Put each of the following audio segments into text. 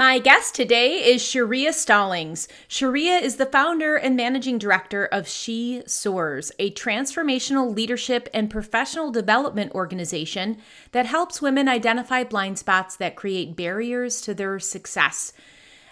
My guest today is Sharia Stallings. Sharia is the founder and managing director of She Soars, a transformational leadership and professional development organization that helps women identify blind spots that create barriers to their success.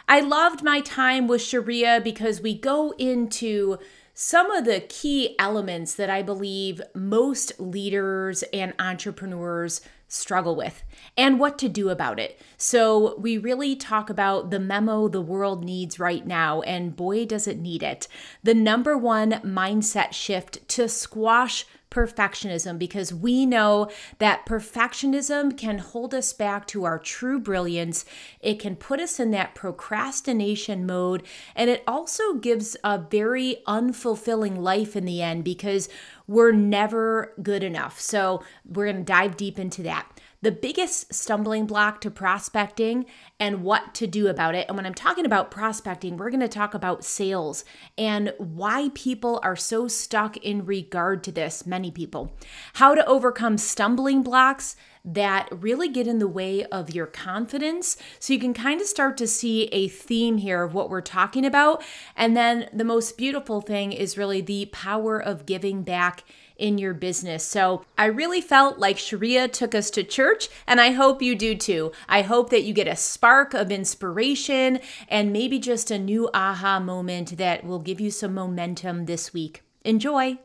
I loved my time with Sharia because we go into some of the key elements that I believe most leaders and entrepreneurs struggle with and what to do about it. So, we really talk about the memo the world needs right now, and boy, does it need it. The number one mindset shift to squash perfectionism because we know that perfectionism can hold us back to our true brilliance. It can put us in that procrastination mode, and it also gives a very unfulfilling life in the end because we're never good enough. So, we're going to dive deep into that the biggest stumbling block to prospecting and what to do about it. And when I'm talking about prospecting, we're going to talk about sales and why people are so stuck in regard to this, many people. How to overcome stumbling blocks that really get in the way of your confidence. So you can kind of start to see a theme here of what we're talking about. And then the most beautiful thing is really the power of giving back in your business. So I really felt like Sharia took us to church, and I hope you do too. I hope that you get a spark of inspiration and maybe just a new aha moment that will give you some momentum this week. Enjoy!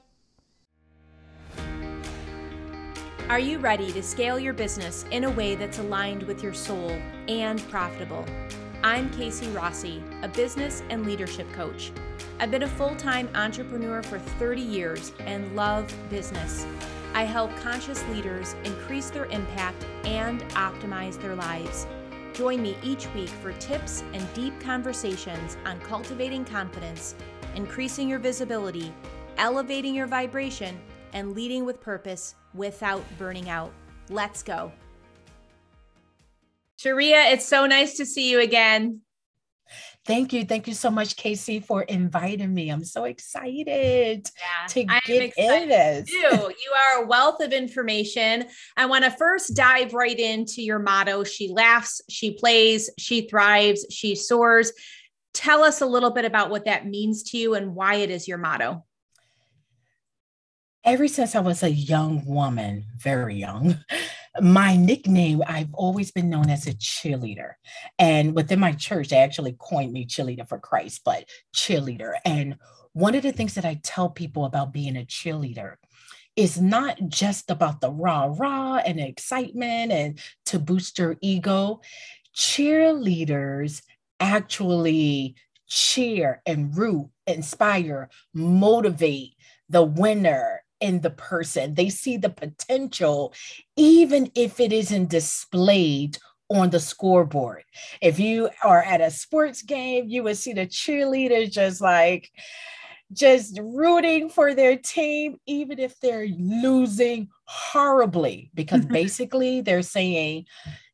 Are you ready to scale your business in a way that's aligned with your soul and profitable? I'm Casey Rossi, a business and leadership coach. I've been a full time entrepreneur for 30 years and love business. I help conscious leaders increase their impact and optimize their lives. Join me each week for tips and deep conversations on cultivating confidence, increasing your visibility, elevating your vibration, and leading with purpose without burning out. Let's go. Sharia, it's so nice to see you again. Thank you. Thank you so much, Casey, for inviting me. I'm so excited yeah, to I'm get in this. Too. You are a wealth of information. I want to first dive right into your motto She laughs, she plays, she thrives, she soars. Tell us a little bit about what that means to you and why it is your motto. Ever since I was a young woman, very young, my nickname, I've always been known as a cheerleader. And within my church, they actually coined me cheerleader for Christ, but cheerleader. And one of the things that I tell people about being a cheerleader is not just about the rah rah and excitement and to boost your ego. Cheerleaders actually cheer and root, inspire, motivate the winner in the person. They see the potential, even if it isn't displayed on the scoreboard. If you are at a sports game, you would see the cheerleaders just like, just rooting for their team, even if they're losing horribly, because basically they're saying,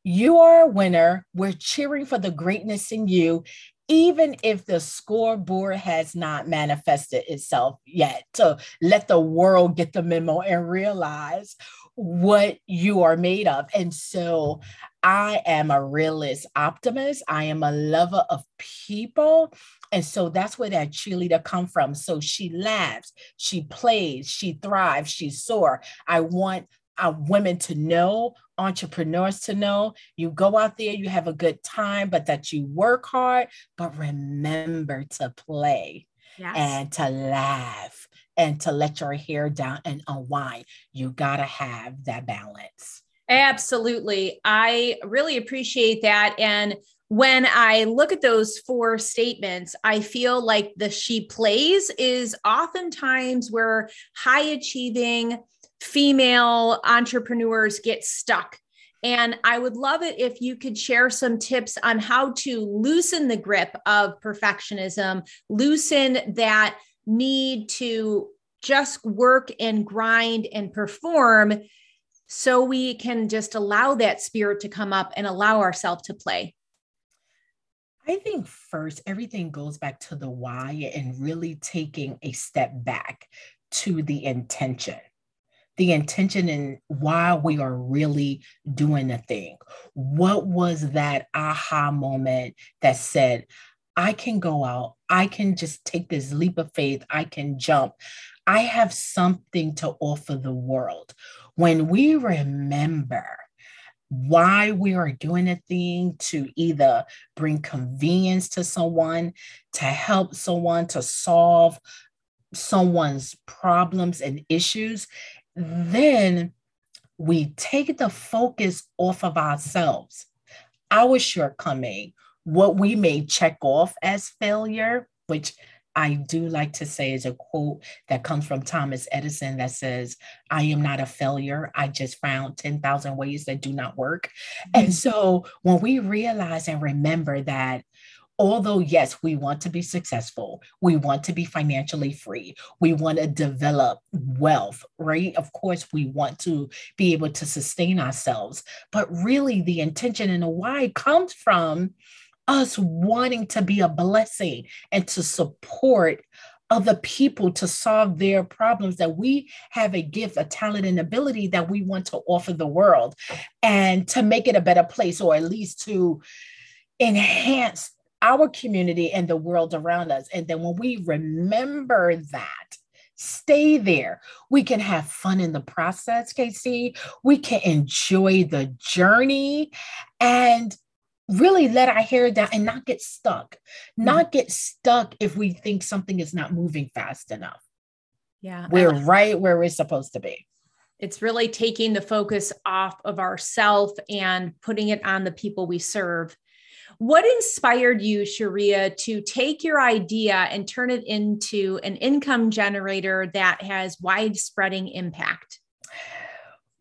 You are a winner. We're cheering for the greatness in you even if the scoreboard has not manifested itself yet, to let the world get the memo and realize what you are made of. And so I am a realist optimist. I am a lover of people. And so that's where that cheerleader come from. So she laughs, she plays, she thrives, she soar. I want uh, women to know, entrepreneurs to know. You go out there, you have a good time, but that you work hard, but remember to play yes. and to laugh and to let your hair down and unwind. You got to have that balance. Absolutely. I really appreciate that. And when I look at those four statements, I feel like the she plays is oftentimes where high achieving, female entrepreneurs get stuck. And I would love it if you could share some tips on how to loosen the grip of perfectionism, loosen that need to just work and grind and perform so we can just allow that spirit to come up and allow ourselves to play. I think first, everything goes back to the why and really taking a step back to the intention the intention and why we are really doing the thing. What was that aha moment that said, I can go out, I can just take this leap of faith, I can jump. I have something to offer the world. When we remember why we are doing a thing to either bring convenience to someone, to help someone, to solve someone's problems and issues, then we take the focus off of ourselves, our shortcoming, what we may check off as failure, which I do like to say is a quote that comes from Thomas Edison that says, I am not a failure. I just found 10,000 ways that do not work. Mm-hmm. And so when we realize and remember that although yes we want to be successful we want to be financially free we want to develop wealth right? Of course we want to be able to sustain ourselves but really the intention and the why comes from us wanting to be a blessing and to support other people to solve their problems that we have a gift a talent and ability that we want to offer the world and to make it a better place or at least to enhance our community and the world around us. And then when we remember that, stay there. We can have fun in the process, Casey. We can enjoy the journey and really let our hair down and not get stuck. Mm-hmm. Not get stuck if we think something is not moving fast enough. Yeah. We're right where we're supposed to be. It's really taking the focus off of ourself and putting it on the people we serve what inspired you, Sharia, to take your idea and turn it into an income generator that has widespreading impact?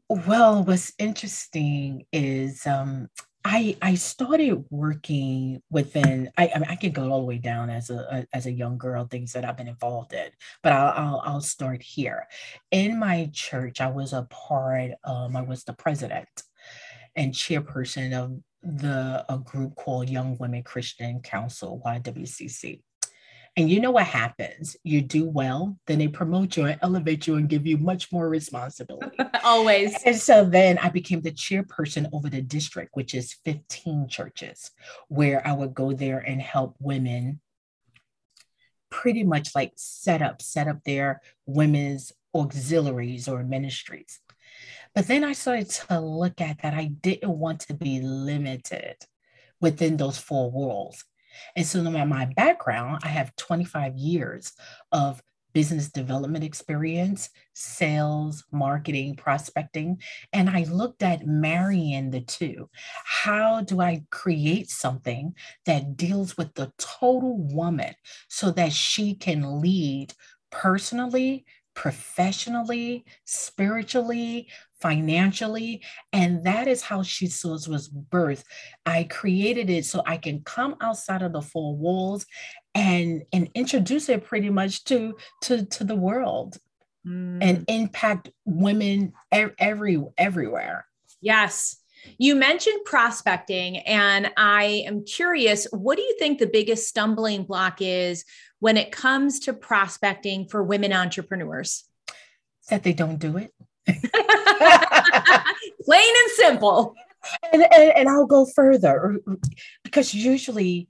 Well, what's interesting is um, I I started working within. I, I mean, I could go all the way down as a, a, as a young girl, things that I've been involved in, but I'll, I'll I'll start here. In my church, I was a part. Um, I was the president and chairperson of the a group called Young Women Christian Council, YWCC. And you know what happens? You do well, then they promote you and elevate you and give you much more responsibility. Always. And so then I became the chairperson over the district, which is 15 churches, where I would go there and help women pretty much like set up, set up their women's auxiliaries or ministries. But then I started to look at that I didn't want to be limited within those four walls. And so, no matter my background, I have 25 years of business development experience, sales, marketing, prospecting. And I looked at marrying the two. How do I create something that deals with the total woman so that she can lead personally, professionally, spiritually, financially. And that is how She Soars was birthed. I created it so I can come outside of the four walls and, and introduce it pretty much to, to, to the world mm. and impact women every, everywhere. Yes. You mentioned prospecting, and I am curious what do you think the biggest stumbling block is when it comes to prospecting for women entrepreneurs? That they don't do it. Plain and simple. And, and, and I'll go further because usually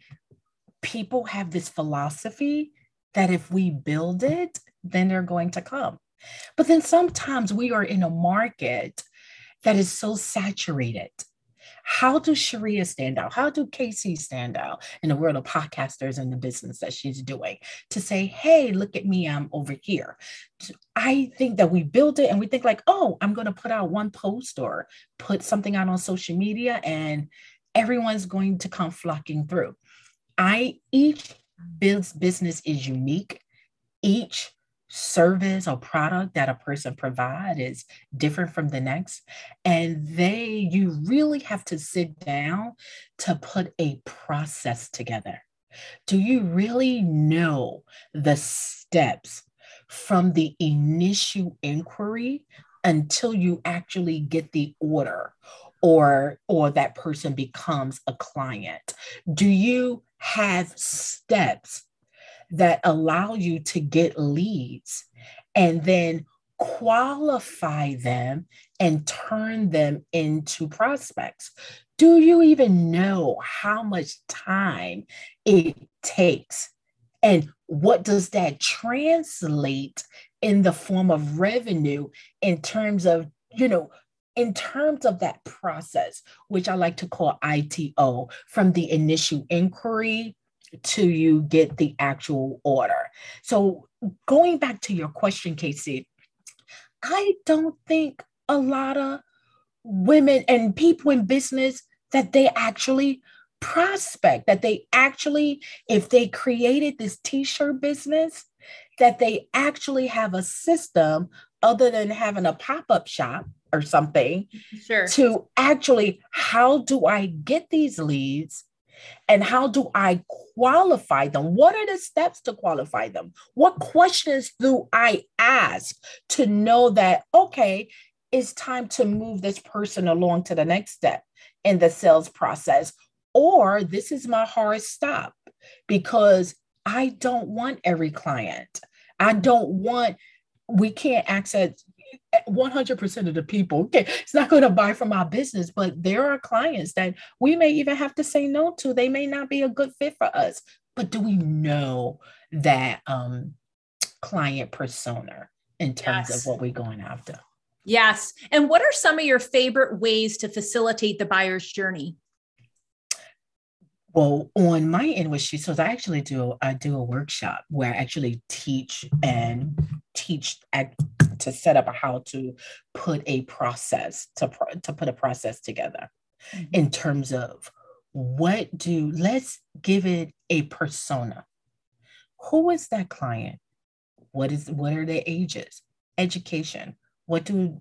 people have this philosophy that if we build it, then they're going to come. But then sometimes we are in a market that is so saturated how do Sharia stand out? How do Casey stand out in the world of podcasters and the business that she's doing to say, hey, look at me, I'm over here? I think that we build it and we think like, oh, I'm going to put out one post or put something out on social media and everyone's going to come flocking through. I each business is unique. Each service or product that a person provide is different from the next and they you really have to sit down to put a process together. Do you really know the steps from the initial inquiry until you actually get the order or or that person becomes a client? Do you have steps that allow you to get leads and then qualify them and turn them into prospects? Do you even know how much time it takes? And what does that translate in the form of revenue in terms of, you know, in terms of that process, which I like to call ITO, from the initial inquiry to you get the actual order. So, going back to your question, Casey, I don't think a lot of women and people in business that they actually prospect, that they actually, if they created this t shirt business, that they actually have a system other than having a pop up shop or something sure. to actually how do I get these leads and how do I qualify them? What are the steps to qualify them? What questions do I ask to know that, okay, it's time to move this person along to the next step in the sales process? Or this is my hard stop because I don't want every client. I don't want, we can't access 100% of the people okay it's not going to buy from our business but there are clients that we may even have to say no to. They may not be a good fit for us. But do we know that um client persona in terms yes. of what we're going after? Yes. And what are some of your favorite ways to facilitate the buyer's journey? Well, on my end with She Soars, I actually do I do a workshop where I actually teach and teach to set up how to put a process to to put a process together mm-hmm. in terms of what do let's give it a persona. Who is that client? What is what are their ages? Education. What do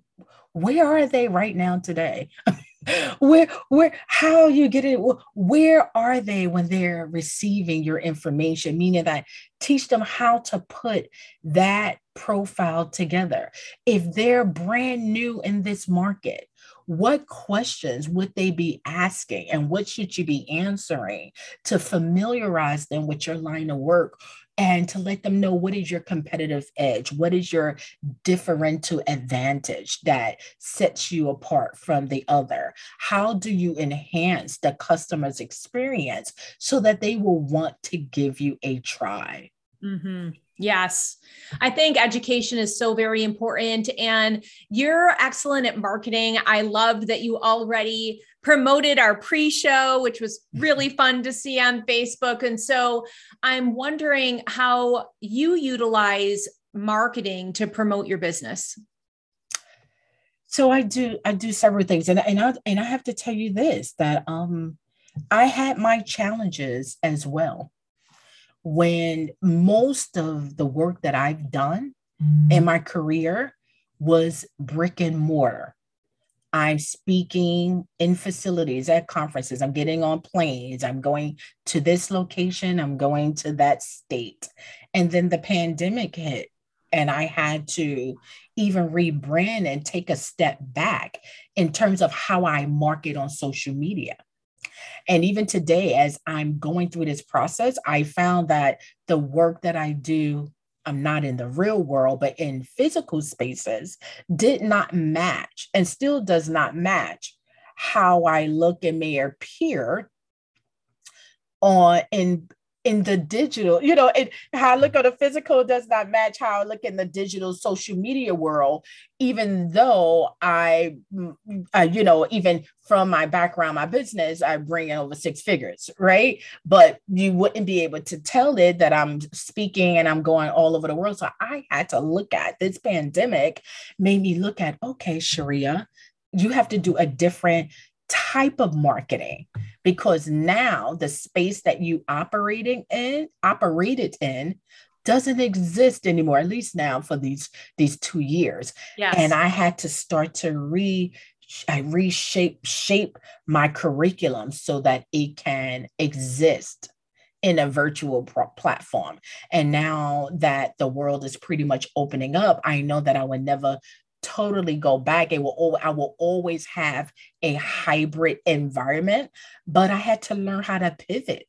where are they right now today? where where how you get it where are they when they're receiving your information meaning that teach them how to put that profile together. If they're brand new in this market what questions would they be asking and what should you be answering to familiarize them with your line of work and to let them know what is your competitive edge? What is your differential advantage that sets you apart from the other? How do you enhance the customer's experience so that they will want to give you a try? Mm-hmm. Yes. I think education is so very important. And you're excellent at marketing. I loved that you already promoted our pre show, which was really fun to see on Facebook. And so I'm wondering how you utilize marketing to promote your business. So I do I do several things and and I and I have to tell you this that um I had my challenges as well when most of the work that I've done in my career was brick and mortar. I'm speaking in facilities at conferences. I'm getting on planes. I'm going to this location. I'm going to that state. And then the pandemic hit, and I had to even rebrand and take a step back in terms of how I market on social media. And even today, as I'm going through this process, I found that the work that I do, I'm not in the real world, but in physical spaces, did not match and still does not match how I look and may appear on in in the digital, you know, it, how I look on the physical does not match how I look in the digital social media world, even though I, uh, you know, even from my background, my business, I bring in over six figures, right? But you wouldn't be able to tell it that I'm speaking and I'm going all over the world. So I had to look at this pandemic, made me look at, okay, Sharia, you have to do a different type of marketing because now the space that you operating in operated in doesn't exist anymore at least now for these these two years yes. and i had to start to re I reshape shape my curriculum so that it can exist in a virtual pro- platform. And now that the world is pretty much opening up, I know that I would never totally go back. It will I will always have a hybrid environment, but I had to learn how to pivot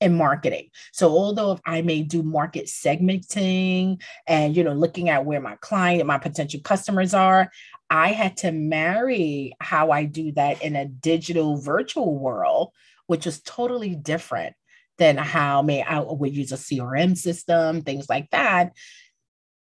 in marketing. So although if I may do market segmenting and you know looking at where my client and my potential customers are, I had to marry how I do that in a digital virtual world, which is totally different than how may I would use a CRM system, things like that.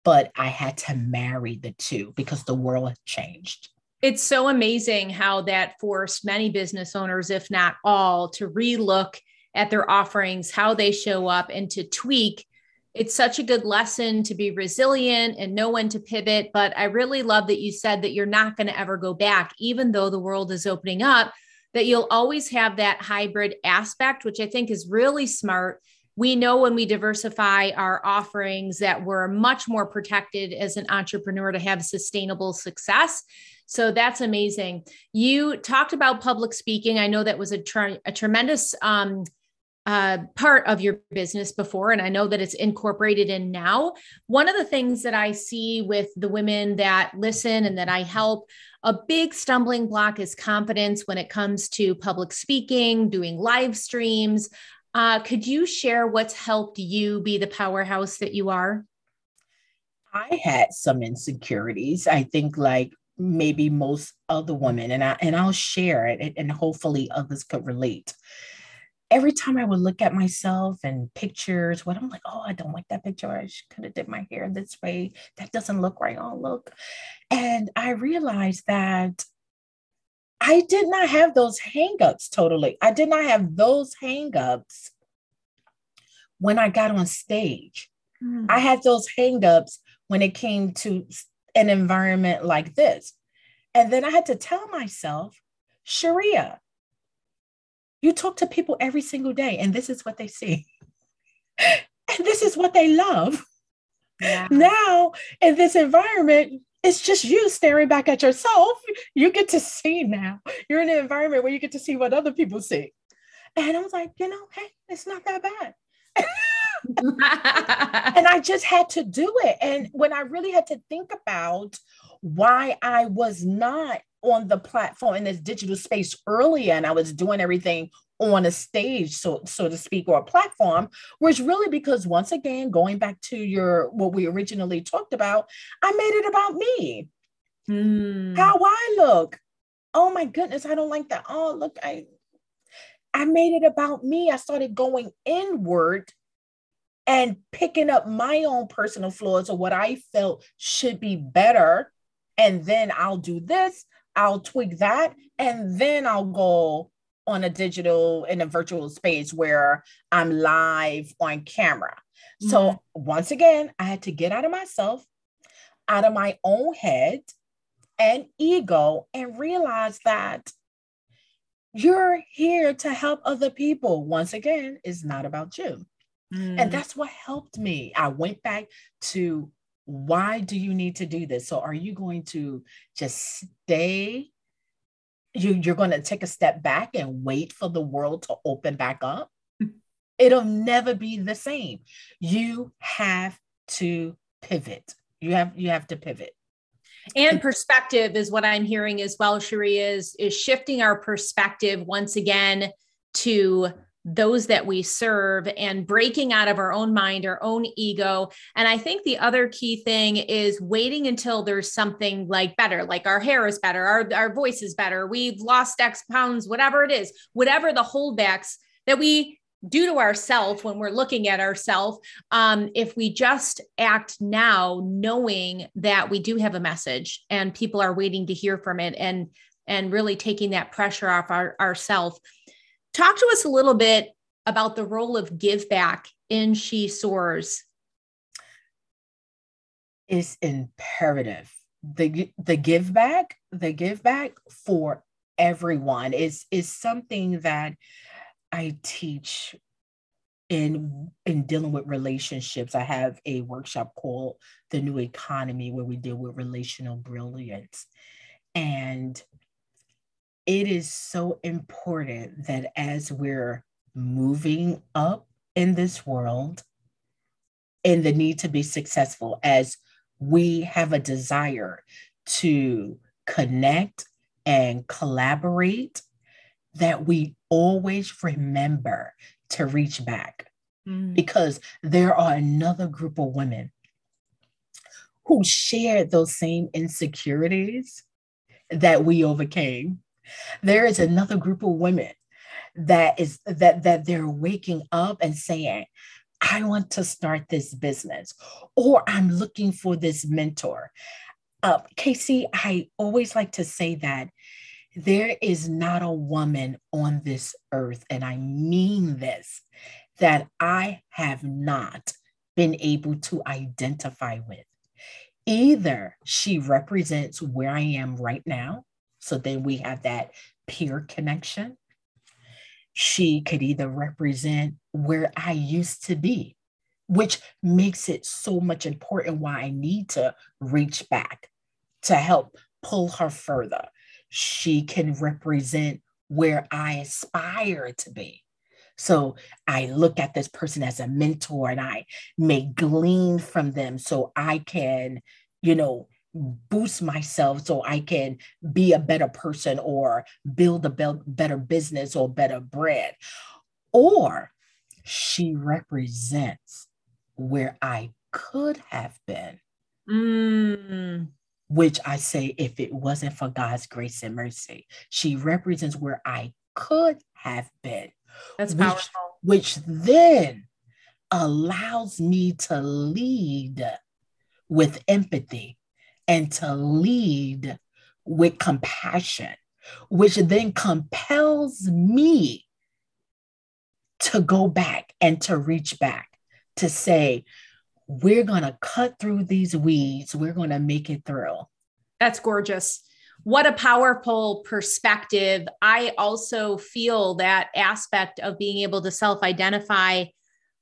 But I had to marry the two because the world changed. It's so amazing how that forced many business owners, if not all, to relook at their offerings, how they show up, and to tweak. It's such a good lesson to be resilient and know when to pivot. But I really love that you said that you're not going to ever go back, even though the world is opening up, that you'll always have that hybrid aspect, which I think is really smart. We know when we diversify our offerings that we're much more protected as an entrepreneur to have sustainable success. So that's amazing. You talked about public speaking. I know that was a, a tremendous um, uh, part of your business before, and I know that it's incorporated in now. One of the things that I see with the women that listen and that I help, a big stumbling block is confidence when it comes to public speaking, doing live streams. Uh, could you share what's helped you be the powerhouse that you are? I had some insecurities. I think, like maybe most other women, and I and I'll share it, and hopefully others could relate every time I would look at myself and pictures, what I'm like, oh, I don't like that picture. I could have did my hair this way. That doesn't look right. Oh, look. And I realized that I did not have those hangups totally. I did not have those hangups when I got on stage. Mm. I had those hangups when it came to an environment like this. And then I had to tell myself, Sharia, you talk to people every single day, and this is what they see. and this is what they love. Yeah. Now, in this environment, it's just you staring back at yourself. You get to see now. You're in an environment where you get to see what other people see. And I was like, you know, hey, it's not that bad. and I just had to do it. And when I really had to think about why I was not on the platform in this digital space earlier and I was doing everything on a stage, so so to speak, or a platform, was really because once again, going back to your what we originally talked about, I made it about me. Mm. How I look. Oh my goodness, I don't like that. Oh, look, I I made it about me. I started going inward and picking up my own personal flaws or what I felt should be better. And then I'll do this, I'll tweak that, and then I'll go on a digital in a virtual space where I'm live on camera. Mm-hmm. So once again, I had to get out of myself, out of my own head and ego, and realize that you're here to help other people. Once again, it's not about you. Mm. And that's what helped me. I went back to why do you need to do this? So, are you going to just stay? You, you're going to take a step back and wait for the world to open back up? Mm. It'll never be the same. You have to pivot. You have you have to pivot and perspective is what i'm hearing as well sharia is is shifting our perspective once again to those that we serve and breaking out of our own mind, our own ego. And I think the other key thing is waiting until there's something like better, like our hair is better, our, our voice is better, we've lost X pounds, whatever it is, whatever the holdbacks that we do to ourselves when we're looking at ourselves. Um, if we just act now, knowing that we do have a message and people are waiting to hear from it and and really taking that pressure off our, ourselves Talk to us a little bit about the role of give back in She Soars. Is imperative. The the give back, the give back for everyone is is something that I teach in in dealing with relationships. I have a workshop called The New Economy where we deal with relational brilliance. And it is so important that as we're moving up in this world and the need to be successful, as we have a desire to connect and collaborate, that we always remember to reach back mm. because there are another group of women who shared those same insecurities that we overcame. There is another group of women that is that that they're waking up and saying, I want to start this business, or I'm looking for this mentor. Uh, Casey, I always like to say that there is not a woman on this earth, and I mean this, that I have not been able to identify with. Either she represents where I am right now, so then we have that peer connection. She could either represent where I used to be, which makes it so much important why I need to reach back to help pull her further. She can represent where I aspire to be. So I look at this person as a mentor and I may glean from them so I can, you know, boost myself so I can be a better person or build a be- better business or better bread. Or she represents where I could have been. Mm. Which I say, if it wasn't for God's grace and mercy, she represents where I could have been. That's which, powerful. Which then allows me to lead with empathy and to lead with compassion, which then compels me to go back and to reach back to say, we're going to cut through these weeds, we're going to make it through. That's gorgeous what a powerful perspective. I also feel that aspect of being able to self identify,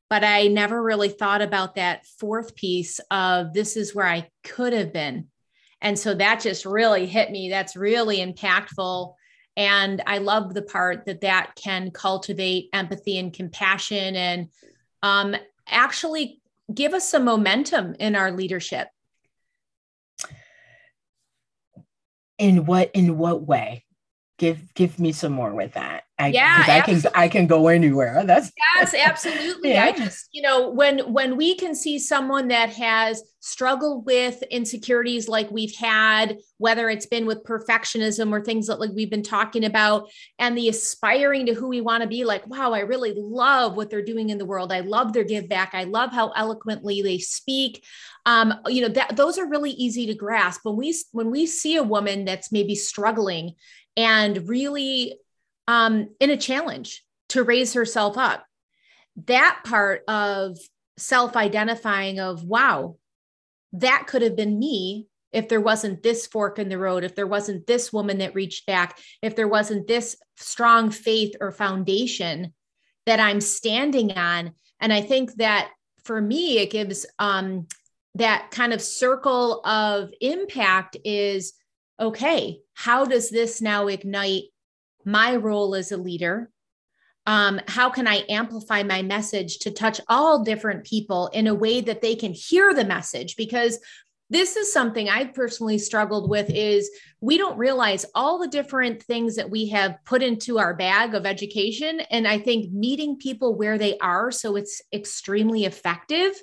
but I never really thought about that fourth piece of this is where I could have been. And so that just really hit me. That's really impactful. And I love the part that that can cultivate empathy and compassion and um, actually give us some momentum in our leadership. in what in what way give give me some more with that I, yeah I can I can go anywhere. That's yes, absolutely. yeah. I just you know when when we can see someone that has struggled with insecurities like we've had, whether it's been with perfectionism or things that like we've been talking about, and the aspiring to who we want to be, like wow, I really love what they're doing in the world. I love their give back. I love how eloquently they speak. Um, you know that those are really easy to grasp when we when we see a woman that's maybe struggling and really um, in a challenge to raise herself up. That part of self identifying of, wow, that could have been me if there wasn't this fork in the road, if there wasn't this woman that reached back, if there wasn't this strong faith or foundation that I'm standing on. And I think that for me, it gives um, that kind of circle of impact is okay, how does this now ignite my role as a leader? Um, how can i amplify my message to touch all different people in a way that they can hear the message? Because this is something i've personally struggled with is we don't realize all the different things that we have put into our bag of education. And i think meeting people where they are so it's extremely effective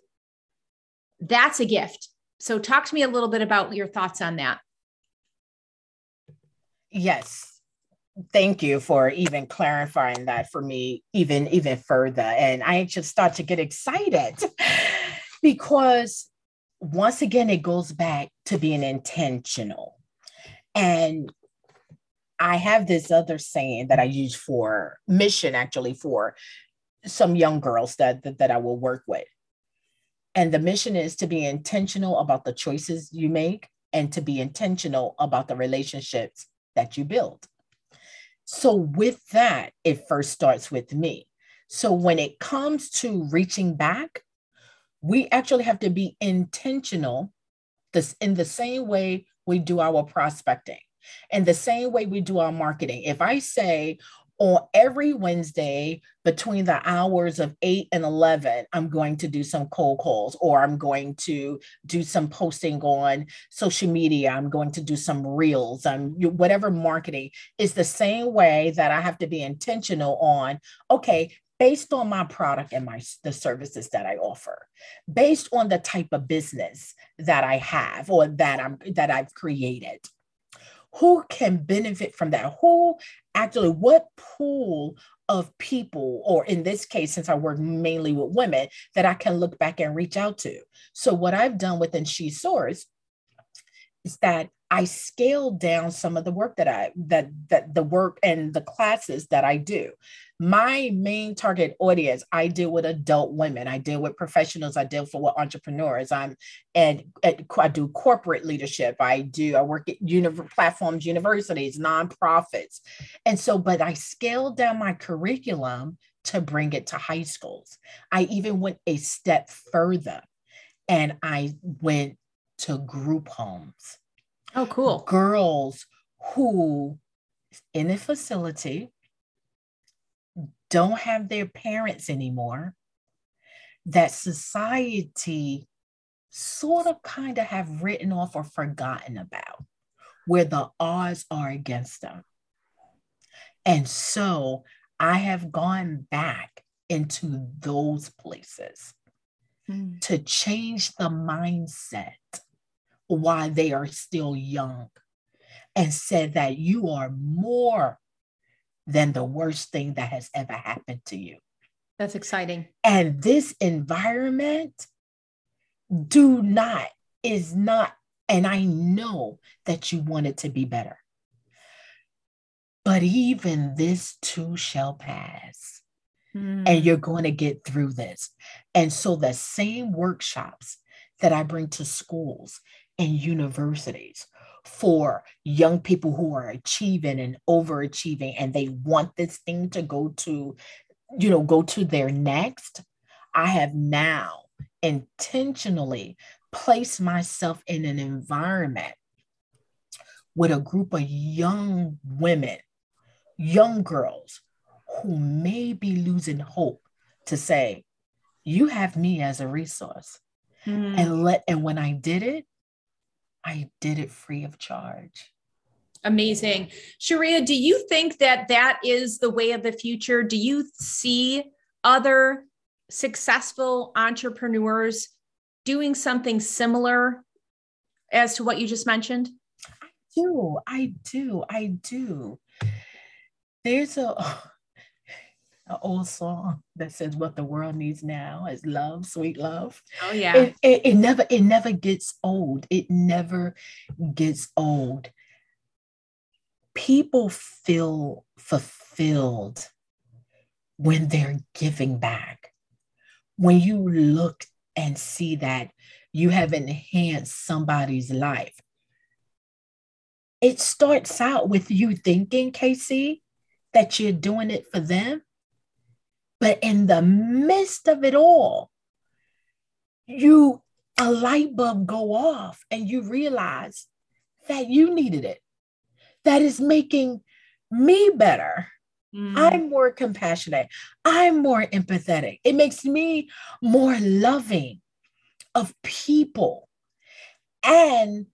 that's a gift. So talk to me a little bit about your thoughts on that yes. Thank you for even clarifying that for me even even further. And i just start to get excited because once again it goes back to being intentional. And i have this other saying that i use for mission actually for some young girls that, that, that i will work with. And the mission is to be intentional about the choices you make and to be intentional about the relationships that you build so, with that, it first starts with me. So, when it comes to reaching back, we actually have to be intentional this in the same way we do our prospecting and the same way we do our marketing if i say on every Wednesday between the hours of 8 and 11, I'm going to do some cold calls or I'm going to do some posting on social media. I'm going to do some reels. I'm whatever marketing is the same way that I have to be intentional on, okay, based on my product and my the services that I offer, based on the type of business that I have or that I'm that I've created. Who can benefit from that? Who actually what pool of people, or in this case, since I work mainly with women, that I can look back and reach out to. So, what I've done within She Soars is that I scaled down some of the work that I that that the work and the classes that I do. My main target audience, I deal with adult women, I deal with professionals, I deal for with entrepreneurs. I'm and, I do corporate leadership. I do I work at univ- platforms, universities, nonprofits, and so. But I scaled down my curriculum to bring it to high schools. I even went a step further, and I went to group homes Oh, cool. Girls who in a facility don't have their parents anymore, that society sort of kind of have written off or forgotten about, where the odds are against them. And so I have gone back into those places mm. to change the mindset while they are still young and said that you are more than the worst thing that has ever happened to you. That's exciting. And this environment do not, is not, and I know that you want it to be better. But even this too shall pass. Mm. And you're going to get through this. And so the same workshops that I bring to schools and universities for young people who are achieving and overachieving and they want this thing to go to you know go to their next i have now intentionally placed myself in an environment with a group of young women young girls who may be losing hope to say you have me as a resource mm. and let and when i did it I did it free of charge. Amazing. Sharia, do you think that that is the way of the future? Do you see other successful entrepreneurs doing something similar as to what you just mentioned? I do. I do. I do. There's a an old song that says what the world needs now is love sweet love. Oh yeah. It, it, it, never it never gets old. It never gets old. People feel fulfilled when they're giving back. When you look and see that you have enhanced somebody's life it starts out with you thinking casey that you're doing it for them but in the midst of it all, you a light bulb go off and you realize that you needed it. That is making me better. Mm. I'm more compassionate. I'm more empathetic. It makes me more loving of people. And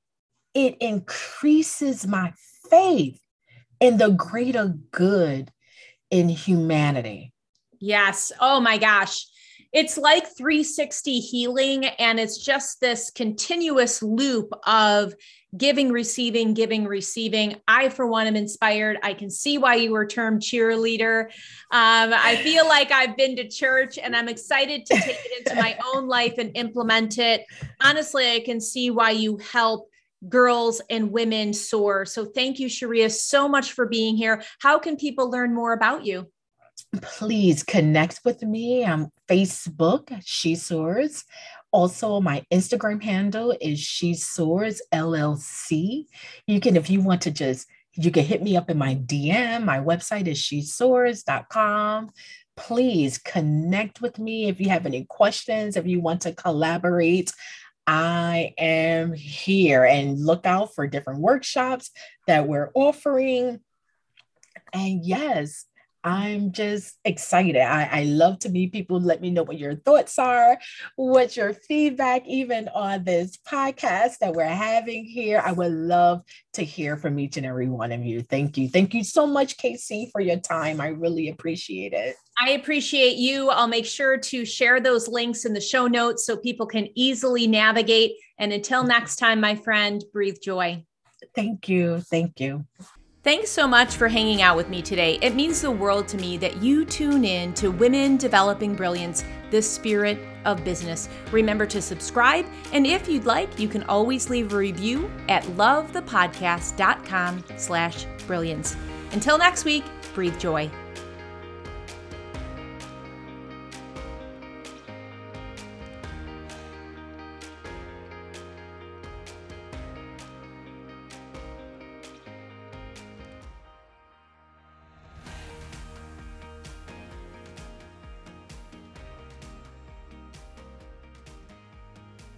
it increases my faith in the greater good in humanity. Yes. Oh my gosh. It's like 360 healing, and it's just this continuous loop of giving, receiving, giving, receiving. I, for one, am inspired. I can see why you were termed cheerleader. Um, I feel like I've been to church and I'm excited to take it into my own life and implement it. Honestly, I can see why you help girls and women soar. So thank you, Sharia, so much for being here. How can people learn more about you? Please connect with me on Facebook, She Soars. Also, my Instagram handle is She Soars LLC. You can, if you want to just, you can hit me up in my DM. My website is shesoars.com. Please connect with me if you have any questions, if you want to collaborate. I am here and look out for different workshops that we're offering. And yes, I'm just excited. I, I love to meet people. Let me know what your thoughts are, what your feedback, even on this podcast that we're having here. I would love to hear from each and every one of you. Thank you. Thank you so much, Casey, for your time. I really appreciate it. I appreciate you. I'll make sure to share those links in the show notes so people can easily navigate. And until next time, my friend, breathe joy. Thank you. Thank you. Thanks so much for hanging out with me today. It means the world to me that you tune in to Women Developing Brilliance, the spirit of business. Remember to subscribe, and if you'd like, you can always leave a review at lovethepodcast.com slash brilliance. Until next week, breathe joy.